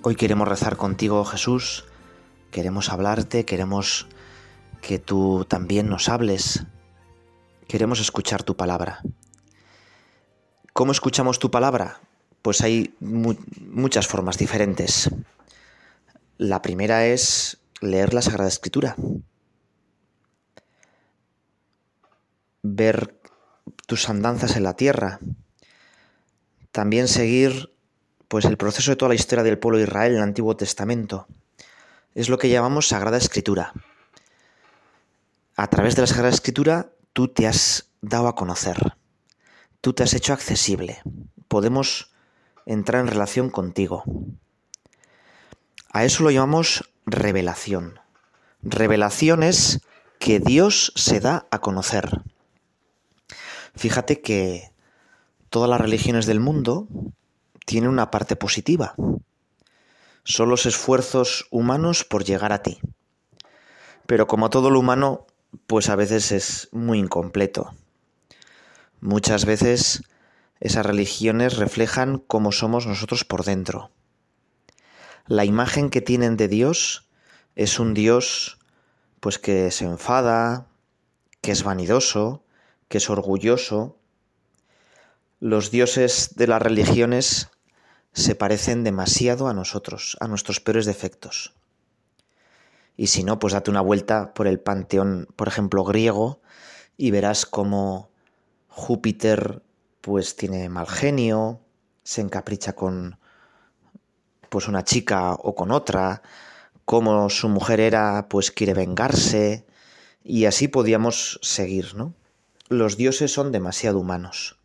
Hoy queremos rezar contigo, Jesús, queremos hablarte, queremos que tú también nos hables, queremos escuchar tu palabra. ¿Cómo escuchamos tu palabra? Pues hay muchas formas diferentes. La primera es leer la Sagrada Escritura, ver tus andanzas en la tierra, también seguir pues el proceso de toda la historia del pueblo de Israel en el Antiguo Testamento. Es lo que llamamos Sagrada Escritura. A través de la Sagrada Escritura tú te has dado a conocer, tú te has hecho accesible, podemos entrar en relación contigo. A eso lo llamamos revelación. Revelación es que Dios se da a conocer. Fíjate que todas las religiones del mundo tiene una parte positiva. Son los esfuerzos humanos por llegar a ti. Pero como todo lo humano, pues a veces es muy incompleto. Muchas veces esas religiones reflejan cómo somos nosotros por dentro. La imagen que tienen de Dios es un Dios pues que se enfada, que es vanidoso, que es orgulloso. Los dioses de las religiones se parecen demasiado a nosotros, a nuestros peores defectos. Y si no, pues date una vuelta por el panteón, por ejemplo, griego, y verás cómo Júpiter pues tiene mal genio, se encapricha con pues una chica o con otra, cómo su mujer era pues quiere vengarse, y así podíamos seguir, ¿no? Los dioses son demasiado humanos.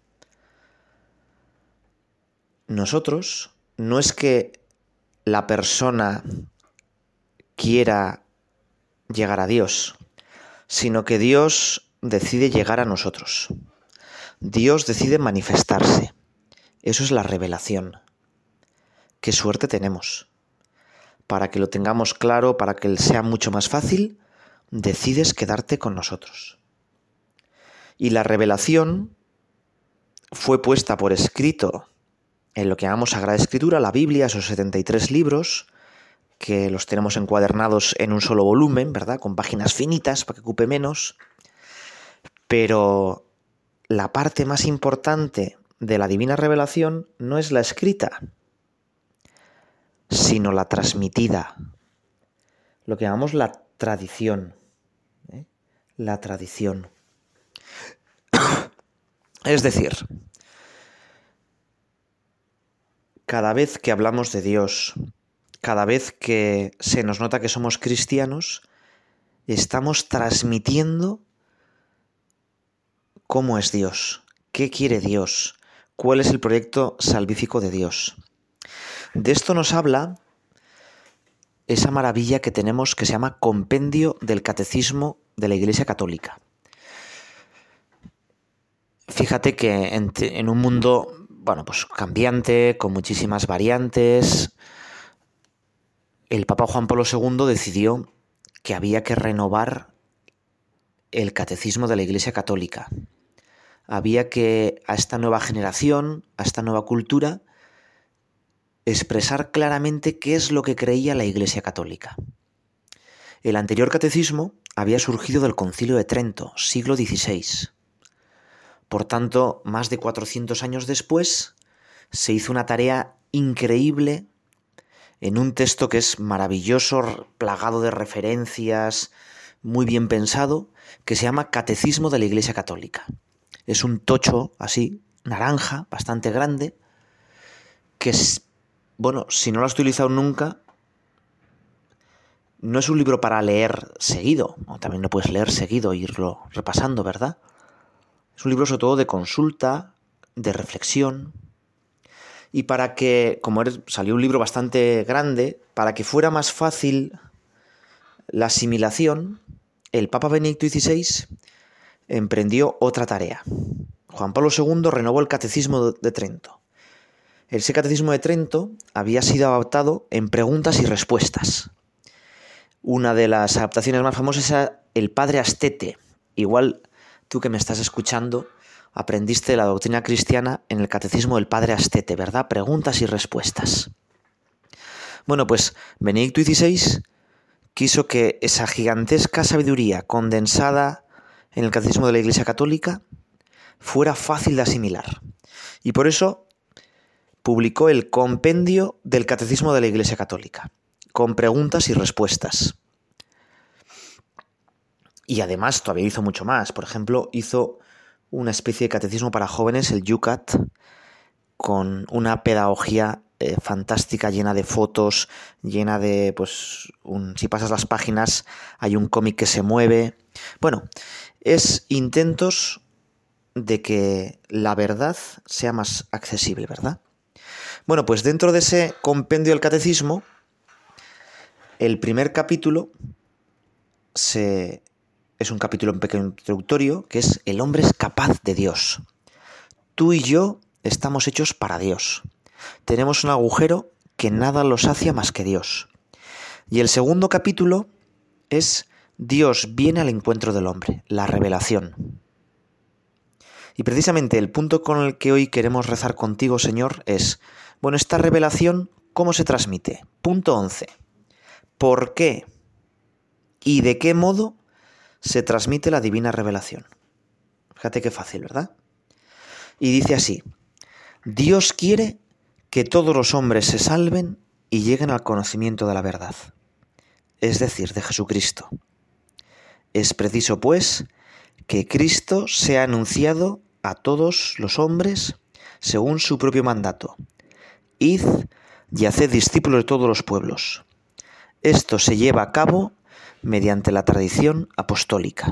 Nosotros no es que la persona quiera llegar a Dios, sino que Dios decide llegar a nosotros. Dios decide manifestarse. Eso es la revelación. Qué suerte tenemos. Para que lo tengamos claro, para que sea mucho más fácil, decides quedarte con nosotros. Y la revelación fue puesta por escrito en lo que llamamos Sagrada Escritura, la Biblia, esos 73 libros, que los tenemos encuadernados en un solo volumen, ¿verdad? Con páginas finitas para que ocupe menos. Pero la parte más importante de la divina revelación no es la escrita, sino la transmitida. Lo que llamamos la tradición. ¿eh? La tradición. es decir, cada vez que hablamos de Dios, cada vez que se nos nota que somos cristianos, estamos transmitiendo cómo es Dios, qué quiere Dios, cuál es el proyecto salvífico de Dios. De esto nos habla esa maravilla que tenemos que se llama Compendio del Catecismo de la Iglesia Católica. Fíjate que en, un mundo bueno, pues cambiante, con muchísimas variantes. El Papa Juan Pablo II decidió que había que renovar el catecismo de la Iglesia Católica. Había que a esta nueva generación, a esta nueva cultura, expresar claramente qué es lo que creía la Iglesia Católica. El anterior catecismo había surgido del Concilio de Trento, siglo XVI. Por tanto, más de 400 años después, se hizo una tarea increíble en un texto que es maravilloso, plagado de referencias, muy bien pensado, que se llama Catecismo de la Iglesia Católica. Es un tocho así, naranja, bastante grande, que es, bueno, si no lo has utilizado nunca, no es un libro para leer seguido, o también no puedes leer seguido e irlo repasando, ¿verdad? Es un libro sobre todo de consulta, de reflexión, Y para que, como salió un libro bastante grande, para que fuera más fácil la asimilación, el Papa Benedicto XVI emprendió otra tarea. Juan Pablo II renovó el Catecismo de Trento. Ese Catecismo de Trento había sido adaptado en preguntas y respuestas. Una de las adaptaciones más famosas era el Padre Astete. Igual tú que me estás escuchando aprendiste la doctrina cristiana en el Catecismo del Padre Astete, ¿verdad? Preguntas y respuestas. Bueno, pues Benedicto XVI quiso que esa gigantesca sabiduría condensada en el Catecismo de la Iglesia Católica fuera fácil de asimilar. Y por eso publicó el Compendio del Catecismo de la Iglesia Católica, con preguntas y respuestas. Y además todavía hizo mucho más. Por ejemplo, hizo una especie de catecismo para jóvenes, el Yucat, con una pedagogía eh, fantástica, llena de fotos, llena de, pues, si pasas las páginas, hay un cómic que se mueve. Bueno, es intentos de que la verdad sea más accesible, ¿verdad? Bueno, pues dentro de ese compendio del catecismo, el primer capítulo se, es un capítulo pequeño introductorio que es El hombre es capaz de Dios. Tú y yo estamos hechos para Dios. Tenemos un agujero que nada lo sacia más que Dios. Y el segundo capítulo es Dios viene al encuentro del hombre, la revelación. Y precisamente el punto con el que hoy queremos rezar contigo, Señor, es, bueno, esta revelación, ¿cómo se transmite? Punto 11. ¿Por qué y de qué modo se transmite la divina revelación. Fíjate qué fácil, ¿verdad? Y dice así, Dios quiere que todos los hombres se salven y lleguen al conocimiento de la verdad, es decir, de Jesucristo. Es preciso, pues, que Cristo sea anunciado a todos los hombres según su propio mandato. Id y haced discípulos de todos los pueblos. Esto se lleva a cabo mediante la tradición apostólica.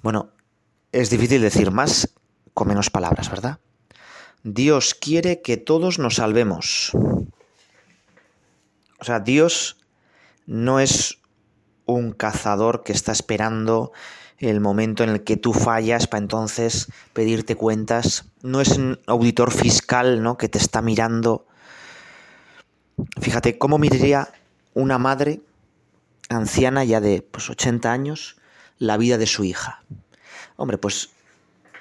Bueno, es difícil decir más con menos palabras, ¿verdad? Dios quiere que todos nos salvemos. O sea, Dios no es un cazador que está esperando el momento en el que tú fallas para entonces pedirte cuentas. No es un auditor fiscal, ¿no? Que te está mirando. Fíjate, ¿cómo miraría una madre anciana ya de pues, 80 años la vida de su hija. Hombre, pues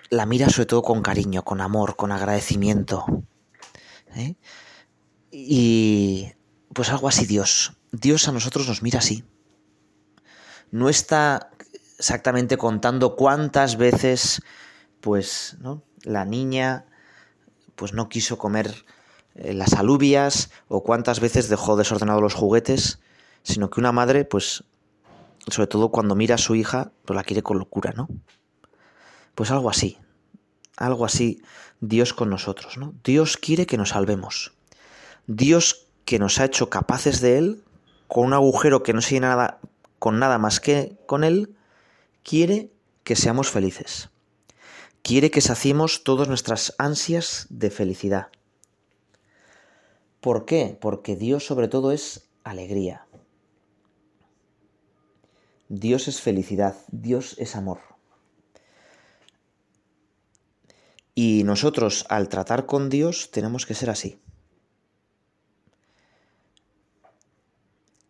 la mira sobre todo con cariño, con amor, con agradecimiento. ¿eh? Y pues algo así Dios. Dios a nosotros nos mira así. No está exactamente contando cuántas veces pues ¿no? la niña pues no quiso comer eh, las alubias o cuántas veces dejó desordenados los juguetes, sino que una madre, pues, sobre todo cuando mira a su hija, pues la quiere con locura, ¿no? Pues algo así, algo así Dios con nosotros, ¿no? Dios quiere que nos salvemos. Dios que nos ha hecho capaces de Él, con un agujero que no se nada, con nada más que con Él, quiere que seamos felices. Quiere que saciemos todas nuestras ansias de felicidad. ¿Por qué? Porque Dios sobre todo es alegría. Dios es felicidad, Dios es amor. Y nosotros al tratar con Dios tenemos que ser así.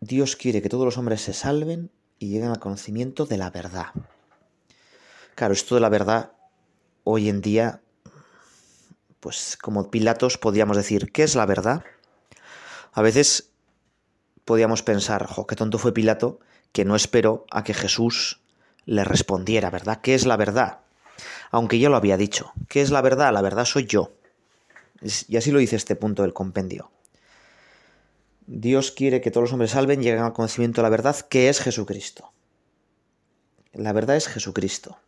Dios quiere que todos los hombres se salven y lleguen al conocimiento de la verdad. Claro, esto de la verdad hoy en día, pues como Pilatos podríamos decir, ¿qué es la verdad? A veces podíamos pensar, jo, qué tonto fue Pilato, que no esperó a que Jesús le respondiera, ¿verdad? ¿Qué es la verdad? Aunque ya lo había dicho. ¿Qué es la verdad? La verdad soy yo. Y así lo dice este punto del compendio. Dios quiere que todos los hombres salven, lleguen al conocimiento de la verdad, que es Jesucristo. La verdad es Jesucristo.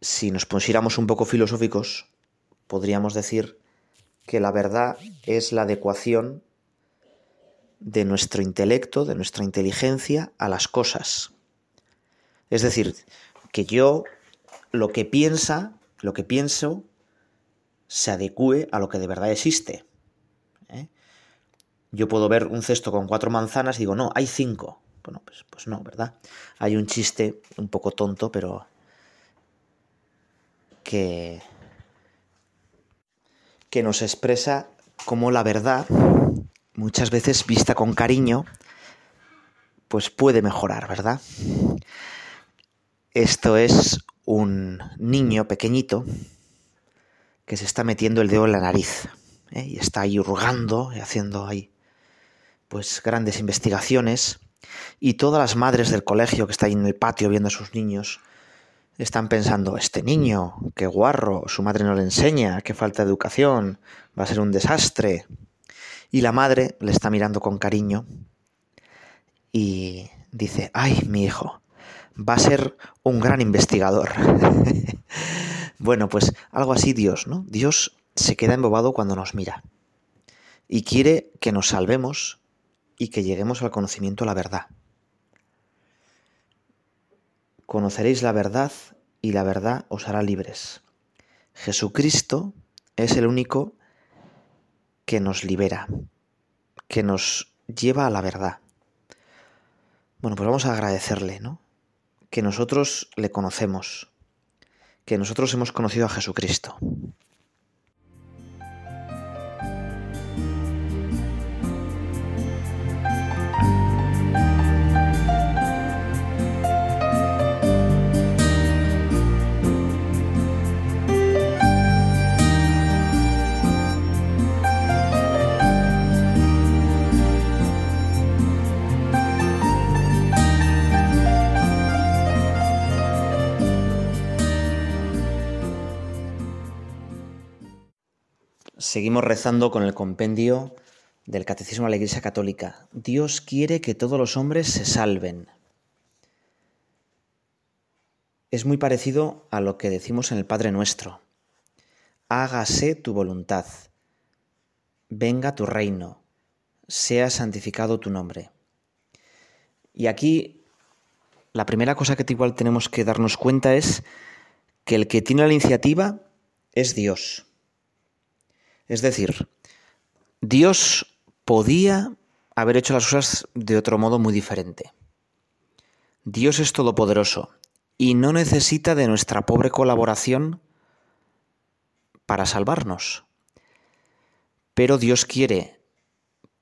Si nos pusiéramos un poco filosóficos, podríamos decir que la verdad es la adecuación de nuestro intelecto, de nuestra inteligencia a las cosas. Es decir, que yo lo que piensa lo que pienso se adecue a lo que de verdad existe. ¿eh? Yo puedo ver un cesto con cuatro manzanas y digo, no, hay cinco. Bueno, pues, pues no, ¿verdad? Hay un chiste un poco tonto, pero que, que nos expresa cómo la verdad, muchas veces vista con cariño, pues puede mejorar, ¿verdad? Esto es un niño pequeñito que se está metiendo el dedo en la nariz ¿eh? y está ahí hurgando y haciendo ahí pues grandes investigaciones y todas las madres del colegio que están ahí en el patio viendo a sus niños están pensando, este niño, qué guarro, su madre no le enseña, qué falta de educación, va a ser un desastre. Y la madre le está mirando con cariño y dice, ay, mi hijo, va a ser un gran investigador. bueno, pues algo así Dios, ¿no? Dios se queda embobado cuando nos mira y quiere que nos salvemos y que lleguemos al conocimiento de la verdad. Conoceréis la verdad y la verdad os hará libres. Jesucristo es el único que nos libera, que nos lleva a la verdad. Bueno, pues vamos a agradecerle, ¿no? Que nosotros le conocemos, que nosotros hemos conocido a Jesucristo. Seguimos rezando con el compendio del Catecismo de la Iglesia Católica. Dios quiere que todos los hombres se salven. Es muy parecido a lo que decimos en el Padre Nuestro. Hágase tu voluntad. Venga tu reino. Sea santificado tu nombre. Y aquí la primera cosa que igual tenemos que darnos cuenta es que el que tiene la iniciativa es Dios. Es decir, Dios podía haber hecho las cosas de otro modo muy diferente. Dios es todopoderoso y no necesita de nuestra pobre colaboración para salvarnos. Pero Dios quiere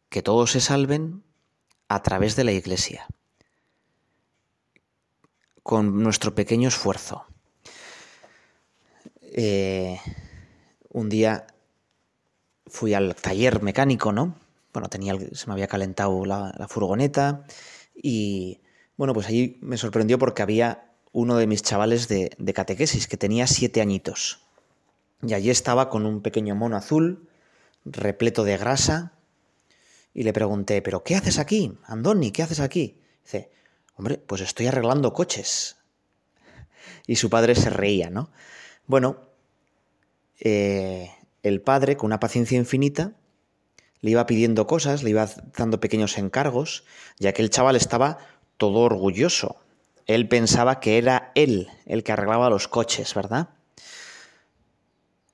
que todos se salven a través de la Iglesia, con nuestro pequeño esfuerzo. Eh, un día fui al taller mecánico, ¿no? Bueno, tenía, se me había calentado la, furgoneta y, bueno, pues allí me sorprendió porque había uno de mis chavales de, de catequesis que tenía siete añitos. Y allí estaba con un pequeño mono azul, repleto de grasa, y le pregunté, ¿pero qué haces aquí? Andoni, ¿qué haces aquí? Dice, hombre, pues estoy arreglando coches. Y su padre se reía, ¿no? Bueno, eh, el padre, con una paciencia infinita, le iba pidiendo cosas, le iba dando pequeños encargos, ya que el chaval estaba todo orgulloso. Él pensaba que era él el que arreglaba los coches, ¿verdad?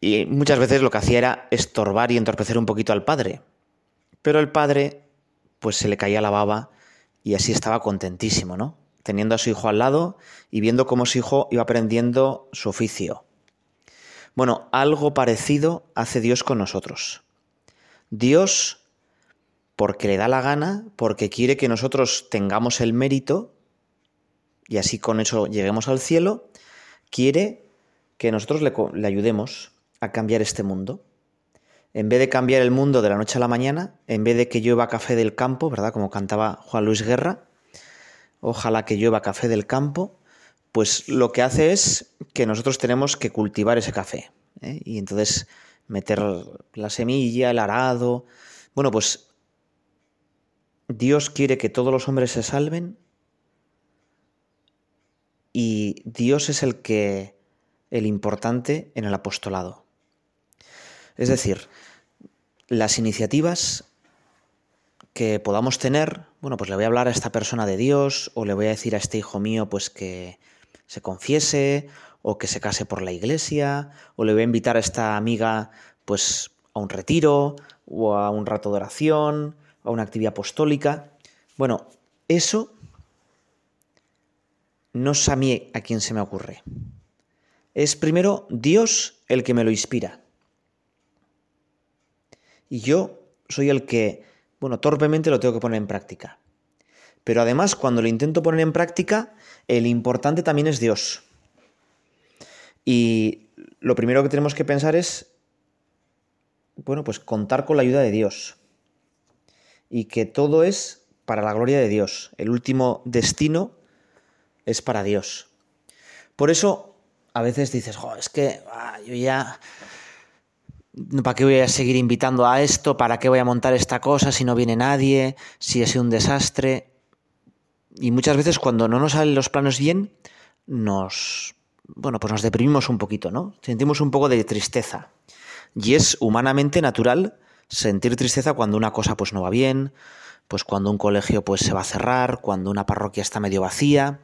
Y muchas veces lo que hacía era estorbar y entorpecer un poquito al padre. Pero el padre, pues se le caía la baba y así estaba contentísimo, ¿no? Teniendo a su hijo al lado y viendo cómo su hijo iba aprendiendo su oficio. Bueno, algo parecido hace Dios con nosotros. Dios, porque le da la gana, porque quiere que nosotros tengamos el mérito, y así con eso lleguemos al cielo, quiere que nosotros le, ayudemos a cambiar este mundo. En vez de cambiar el mundo de la noche a la mañana, en vez de que llueva café del campo, ¿verdad? Como cantaba Juan Luis Guerra, ojalá que llueva café del campo, pues lo que hace es que nosotros tenemos que cultivar ese café. ¿eh? Y entonces meter la semilla, el arado. Bueno, pues Dios quiere que todos los hombres se salven y Dios es el que el importante en el apostolado. Es decir, las iniciativas que podamos tener, bueno, pues le voy a hablar a esta persona de Dios o le voy a decir a este hijo mío pues que se confiese o que se case por la iglesia, o le voy a invitar a esta amiga pues a un retiro, o a un rato de oración, a una actividad apostólica. Bueno, eso no es a mí a quien se me ocurre. Es primero Dios el que me lo inspira. Y yo soy el que, bueno, torpemente lo tengo que poner en práctica. Pero además, cuando lo intento poner en práctica, el importante también es Dios. Y lo primero que tenemos que pensar es, bueno, pues contar con la ayuda de Dios. Y que todo es para la gloria de Dios. El último destino es para Dios. Por eso a veces dices, es que ah, yo ya... ¿Para qué voy a seguir invitando a esto? ¿Para qué voy a montar esta cosa si no viene nadie? Si es un desastre. Y muchas veces cuando no nos salen los planos bien, nos... Bueno, pues nos deprimimos un poquito, ¿no? Sentimos un poco de tristeza. Y es humanamente natural sentir tristeza cuando una cosa pues no va bien, pues cuando un colegio pues se va a cerrar, cuando una parroquia está medio vacía.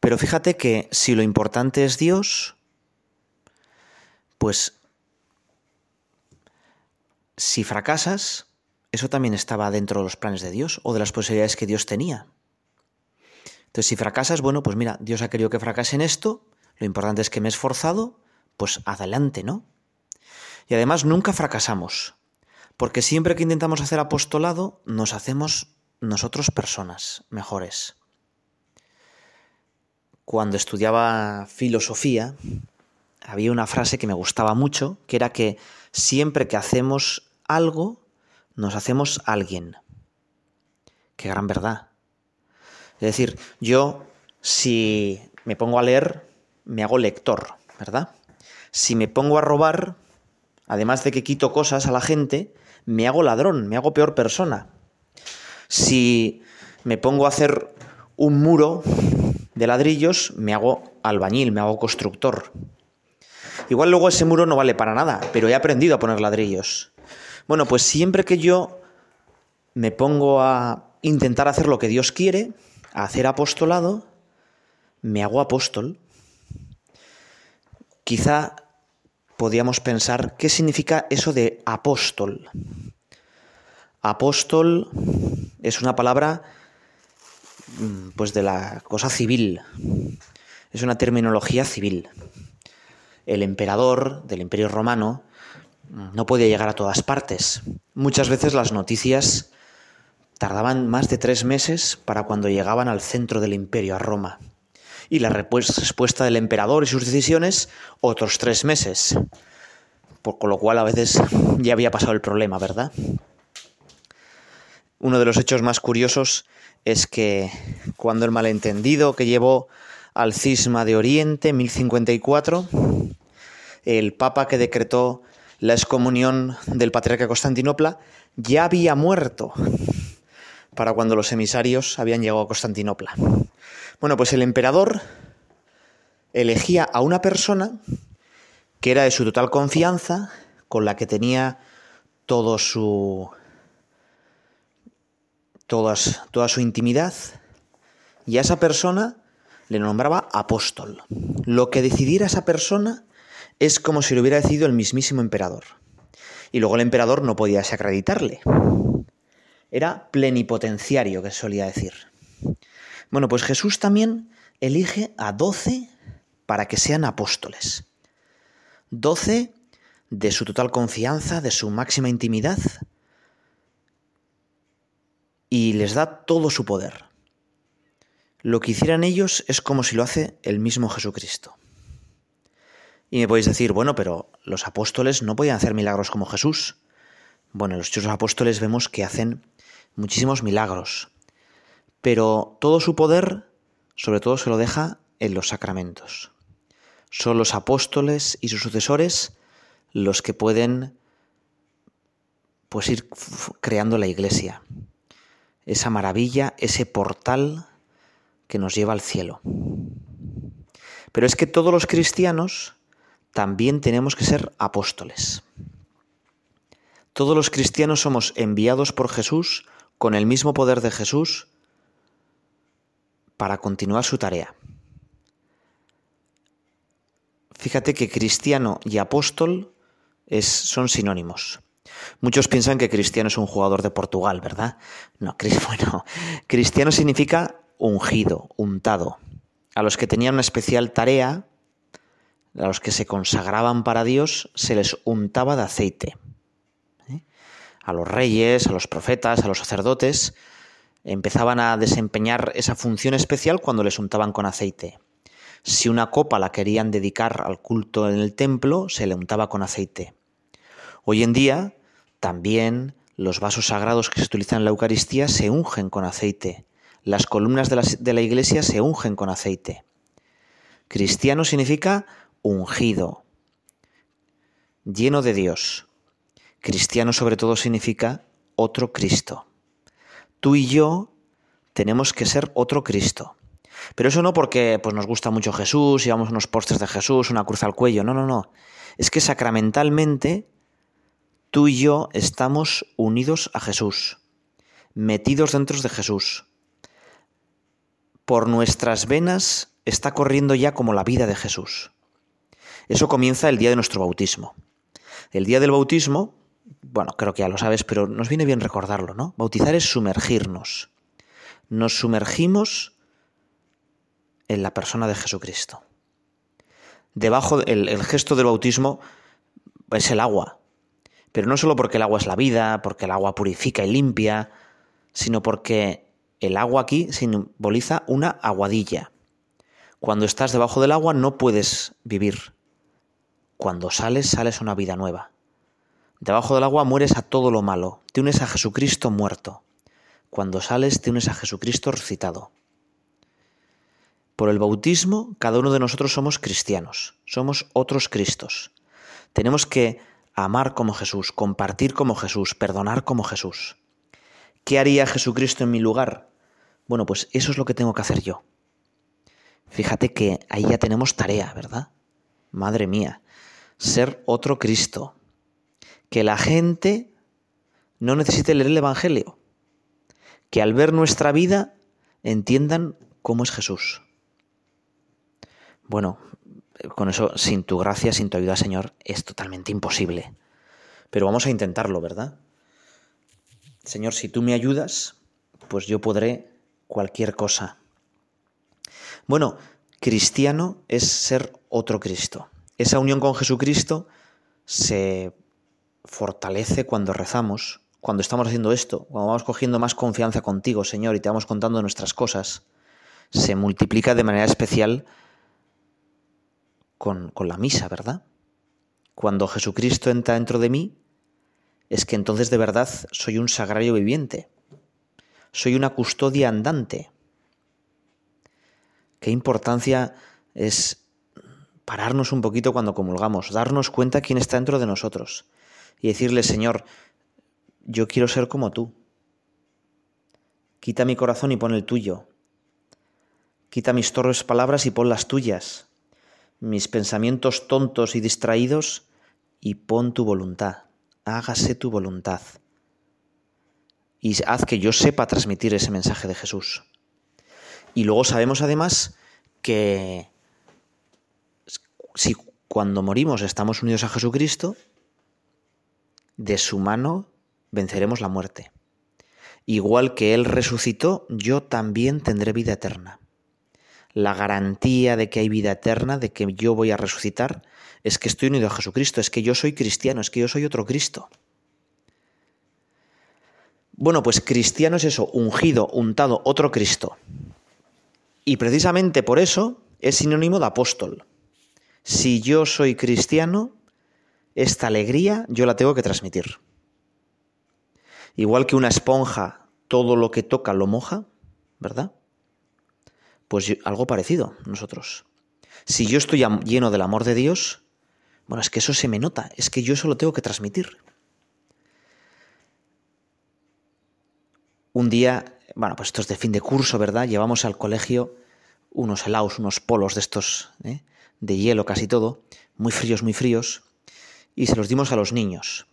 Pero fíjate que si lo importante es Dios, pues si fracasas, eso también estaba dentro de los planes de Dios o de las posibilidades que Dios tenía. Entonces, si fracasas, bueno, pues mira, Dios ha querido que fracase en esto, lo importante es que me he esforzado, pues adelante, ¿no? Y además nunca fracasamos, porque siempre que intentamos hacer apostolado, nos hacemos nosotros personas mejores cuando estudiaba filosofía, había una frase que me gustaba mucho, que era que siempre que hacemos algo, nos hacemos alguien. Qué gran verdad. Es decir, yo si me pongo a leer, me hago lector, ¿verdad? Si me pongo a robar, además de que quito cosas a la gente, me hago ladrón, me hago peor persona. Si me pongo a hacer un muro, de ladrillos, me hago albañil, me hago constructor. Igual luego ese muro no vale para nada, pero he aprendido a poner ladrillos. Bueno, pues siempre que yo me pongo a intentar hacer lo que Dios quiere, hacer apostolado, me hago apóstol. Quizá podíamos pensar qué significa eso de apóstol. Apóstol es una palabra Mm, pues de la cosa civil. Es una terminología civil. El emperador del Imperio Romano mm, no podía llegar a todas partes. Muchas veces las noticias tardaban más de tres meses para cuando llegaban al centro del imperio, a Roma. Y la respuesta del emperador y sus decisiones, otros tres meses. Por, con lo cual a veces ya había pasado el problema, ¿verdad? Uno de los hechos más curiosos es que cuando el malentendido que llevó al cisma de Oriente, 1054, el papa que decretó la excomunión del patriarca Constantinopla ya había muerto para cuando los emisarios habían llegado a Constantinopla. Bueno, pues el emperador elegía a una persona que era de su total confianza, con la que tenía todo su toda su intimidad y a esa persona le nombraba apóstol. Lo que decidiera esa persona es como si lo hubiera decidido el mismísimo emperador. Y luego el emperador no podía desacreditarle. Era plenipotenciario, que solía decir. Bueno, pues Jesús también elige a doce para que sean apóstoles. Doce de su total confianza, de su máxima intimidad, y les da todo su poder. Lo que hicieran ellos es como si lo hace el mismo Jesucristo. Y me podéis decir, bueno, pero los apóstoles no podían hacer milagros como Jesús. Bueno, los apóstoles vemos que hacen muchísimos milagros, pero todo su poder, sobre todo, se lo deja en los sacramentos. Son los apóstoles y sus sucesores los que pueden pues ir creando la iglesia esa maravilla, ese portal que nos lleva al cielo. Pero es que todos los cristianos también tenemos que ser apóstoles. Todos los cristianos somos enviados por Jesús con el mismo poder de Jesús para continuar su tarea. Fíjate que cristiano y apóstol son sinónimos. Muchos piensan que cristiano es un jugador de Portugal, ¿verdad? No, cristiano significa ungido, untado. A los que tenían una especial tarea, a los que se consagraban para Dios, se les untaba de aceite. A los reyes, a los profetas, a los sacerdotes, empezaban a desempeñar esa función especial cuando les untaban con aceite. Si una copa la querían dedicar al culto en el templo, se le untaba con aceite. Hoy en día, también los vasos sagrados que se utilizan en la Eucaristía se ungen con aceite. Las columnas de la iglesia se ungen con aceite. Cristiano significa ungido, lleno de Dios. Cristiano sobre todo significa otro Cristo. Tú y yo tenemos que ser otro Cristo. Pero eso no porque pues, nos gusta mucho Jesús, llevamos unos postres de Jesús, una cruz al cuello. No, no, no. Es que sacramentalmente tú y yo estamos unidos a Jesús, metidos dentro de Jesús. Por nuestras venas está corriendo ya como la vida de Jesús. Eso comienza el día de nuestro bautismo. El día del bautismo, bueno, creo que ya lo sabes, pero nos viene bien recordarlo, ¿no? Bautizar es sumergirnos. Nos sumergimos en la persona de Jesucristo. Debajo, el, gesto del bautismo es el agua, pero no solo porque el agua es la vida, porque el agua purifica y limpia, sino porque el agua aquí simboliza una aguadilla. Cuando estás debajo del agua no puedes vivir. Cuando sales, sales una vida nueva. Debajo del agua mueres a todo lo malo, te unes a Jesucristo muerto. Cuando sales, te unes a Jesucristo resucitado. Por el bautismo, cada uno de nosotros somos cristianos, somos otros Cristos. Tenemos que amar como Jesús, compartir como Jesús, perdonar como Jesús. ¿Qué haría Jesucristo en mi lugar? Bueno, pues eso es lo que tengo que hacer yo. Fíjate que ahí ya tenemos tarea, ¿verdad? Madre mía, ser otro Cristo. Que la gente no necesite leer el Evangelio. Que al ver nuestra vida entiendan cómo es Jesús. Bueno, con eso, sin tu gracia, sin tu ayuda, Señor, es totalmente imposible. Pero vamos a intentarlo, ¿verdad? Señor, si tú me ayudas, pues yo podré cualquier cosa. Bueno, cristiano es ser otro Cristo. Esa unión con Jesucristo se fortalece cuando rezamos, cuando estamos haciendo esto, cuando vamos cogiendo más confianza contigo, Señor, y te vamos contando nuestras cosas, se multiplica de manera especial con, la misa, ¿verdad? Cuando Jesucristo entra dentro de mí, es que entonces de verdad soy un sagrario viviente, soy una custodia andante. Qué importancia es pararnos un poquito cuando comulgamos, darnos cuenta quién está dentro de nosotros y decirle, Señor, yo quiero ser como tú. Quita mi corazón y pon el tuyo. Quita mis torres palabras y pon las tuyas mis pensamientos tontos y distraídos y pon tu voluntad, hágase tu voluntad. Y haz que yo sepa transmitir ese mensaje de Jesús. Y luego sabemos además que si cuando morimos estamos unidos a Jesucristo, de su mano venceremos la muerte. Igual que Él resucitó, yo también tendré vida eterna la garantía de que hay vida eterna, de que yo voy a resucitar, es que estoy unido a Jesucristo, es que yo soy cristiano, es que yo soy otro Cristo. Bueno, pues cristiano es eso, ungido, untado, otro Cristo. Y precisamente por eso es sinónimo de apóstol. Si yo soy cristiano, esta alegría yo la tengo que transmitir. Igual que una esponja, todo lo que toca lo moja, ¿verdad? Pues algo parecido nosotros. Si yo estoy lleno del amor de Dios, bueno, es que eso se me nota, es que yo eso lo tengo que transmitir. Un día, bueno, pues esto es de fin de curso, ¿verdad? Llevamos al colegio unos helados, unos polos de estos, ¿eh? de hielo casi todo, muy fríos, muy fríos, y se los dimos a los niños.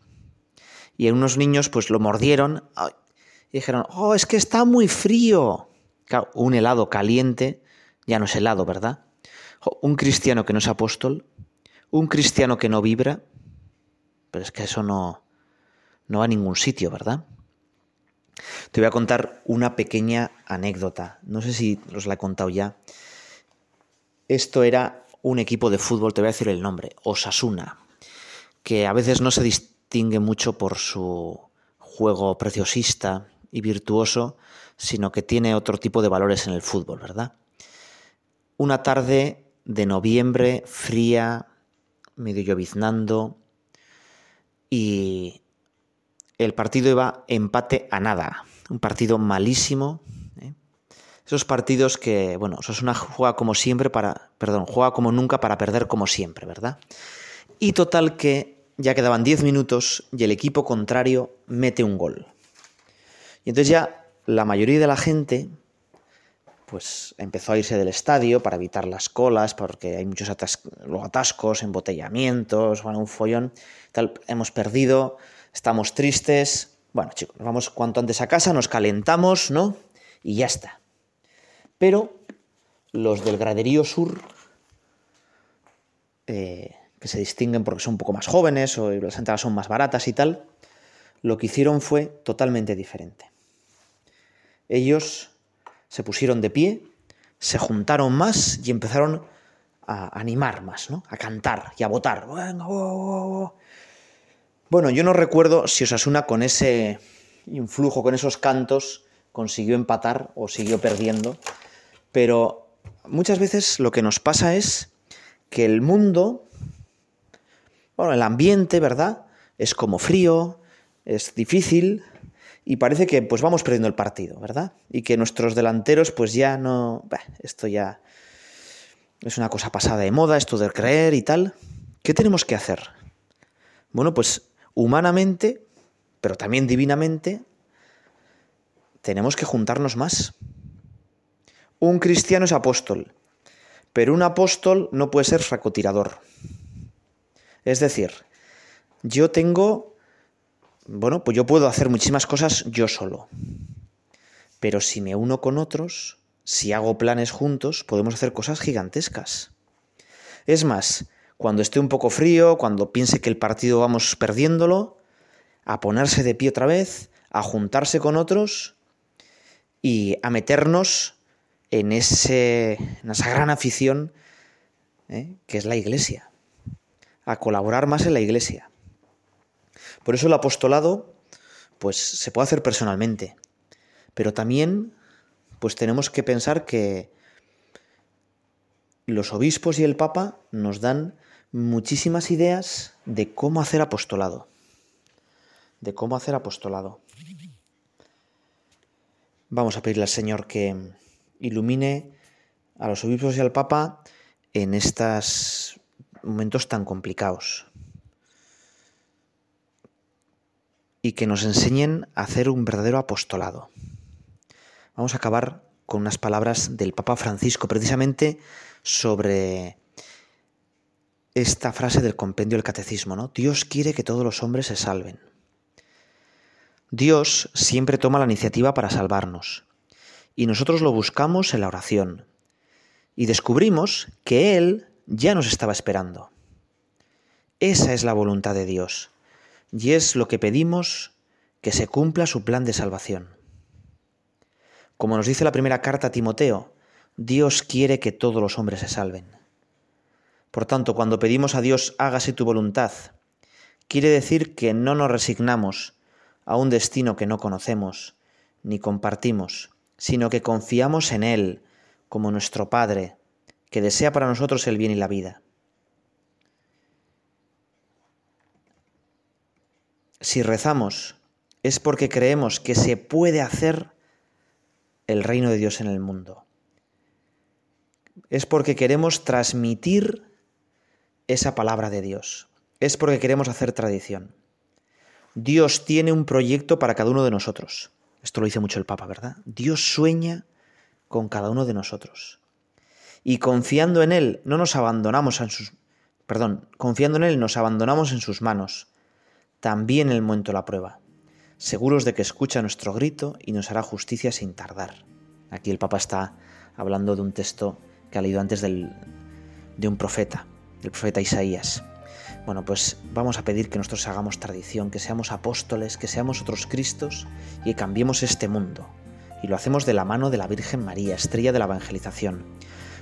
Y unos niños pues lo mordieron y dijeron, oh, es que está muy frío un helado caliente ya no es helado, ¿verdad? Un cristiano que no es apóstol Un cristiano que no vibra, pero es que eso no, no va a ningún sitio, ¿verdad? Te voy a contar una pequeña anécdota. No sé si os la he contado ya. Esto era un equipo de fútbol, te voy a decir el nombre, Osasuna, que a veces no se distingue mucho por su juego preciosista y virtuoso, sino que tiene otro tipo de valores en el fútbol, ¿verdad? Una tarde de noviembre, fría, medio lloviznando, y el partido iba empate a nada. Un partido malísimo. ¿eh? Esos partidos que, bueno, Osasuna juega como siempre para. Perdón, juega como nunca para perder como siempre, ¿verdad? Y total que ya quedaban 10 minutos y el equipo contrario mete un gol. Y entonces ya la mayoría de la gente pues empezó a irse del estadio para evitar las colas, porque hay muchos atascos, embotellamientos, bueno, un follón. Tal, hemos perdido, estamos tristes. Bueno, chicos, vamos cuanto antes a casa, nos calentamos, ¿no? Y ya está. Pero los del graderío sur, eh, que se distinguen porque son un poco más jóvenes o las entradas son más baratas y tal, lo que hicieron fue totalmente diferente. Ellos se pusieron de pie, se juntaron más y empezaron a animar más, ¿no? A cantar y a votar. Bueno, yo no recuerdo si Osasuna con ese influjo, con esos cantos, consiguió empatar o siguió perdiendo, pero muchas veces lo que nos pasa es que el mundo, bueno, el ambiente, ¿verdad? Es como frío, es difícil, y parece que pues vamos perdiendo el partido, ¿verdad? Y que nuestros delanteros pues ya no... esto ya es una cosa pasada de moda, esto de creer y tal. ¿Qué tenemos que hacer? Bueno, pues humanamente, pero también divinamente, tenemos que juntarnos más. Un cristiano es apóstol, pero un apóstol no puede ser fracotirador. Es decir, yo tengo bueno, pues yo puedo hacer muchísimas cosas yo solo. Pero si me uno con otros, si hago planes juntos, podemos hacer cosas gigantescas. Es más, cuando esté un poco frío, cuando piense que el partido vamos perdiéndolo, a ponerse de pie otra vez, a juntarse con otros y a meternos en, ese, en esa gran afición ¿eh? que es la iglesia, a colaborar más en la iglesia. Por eso el apostolado, pues se puede hacer personalmente, pero también, pues tenemos que pensar que los obispos y el Papa nos dan muchísimas ideas de cómo hacer apostolado. De cómo hacer apostolado. Vamos a pedirle al Señor que ilumine a los obispos y al Papa en estos momentos tan complicados. y que nos enseñen a hacer un verdadero apostolado. Vamos a acabar con unas palabras del Papa Francisco precisamente sobre esta frase del compendio del catecismo, ¿no? Dios quiere que todos los hombres se salven. Dios siempre toma la iniciativa para salvarnos, y nosotros lo buscamos en la oración, y descubrimos que Él ya nos estaba esperando. Esa es la voluntad de Dios, y es lo que pedimos que se cumpla su plan de salvación. Como nos dice la primera carta a Timoteo, Dios quiere que todos los hombres se salven. Por tanto, cuando pedimos a Dios hágase tu voluntad, quiere decir que no nos resignamos a un destino que no conocemos ni compartimos, sino que confiamos en Él como nuestro Padre, que desea para nosotros el bien y la vida. si rezamos es porque creemos que se puede hacer el reino de Dios en el mundo. Es porque queremos transmitir esa palabra de Dios. Es porque queremos hacer tradición. Dios tiene un proyecto para cada uno de nosotros. Esto lo dice mucho el Papa, ¿verdad? Dios sueña con cada uno de nosotros. Y confiando en Él, no nos abandonamos en sus... Perdón, confiando en Él nos abandonamos en sus manos también el momento la prueba, seguros de que escucha nuestro grito y nos hará justicia sin tardar. Aquí el Papa está hablando de un texto que ha leído antes del, de un profeta. del profeta Isaías. Bueno, pues vamos a pedir que nosotros hagamos tradición, que seamos apóstoles, que seamos otros Cristos y que cambiemos este mundo. Y lo hacemos de la mano de la Virgen María, estrella de la evangelización.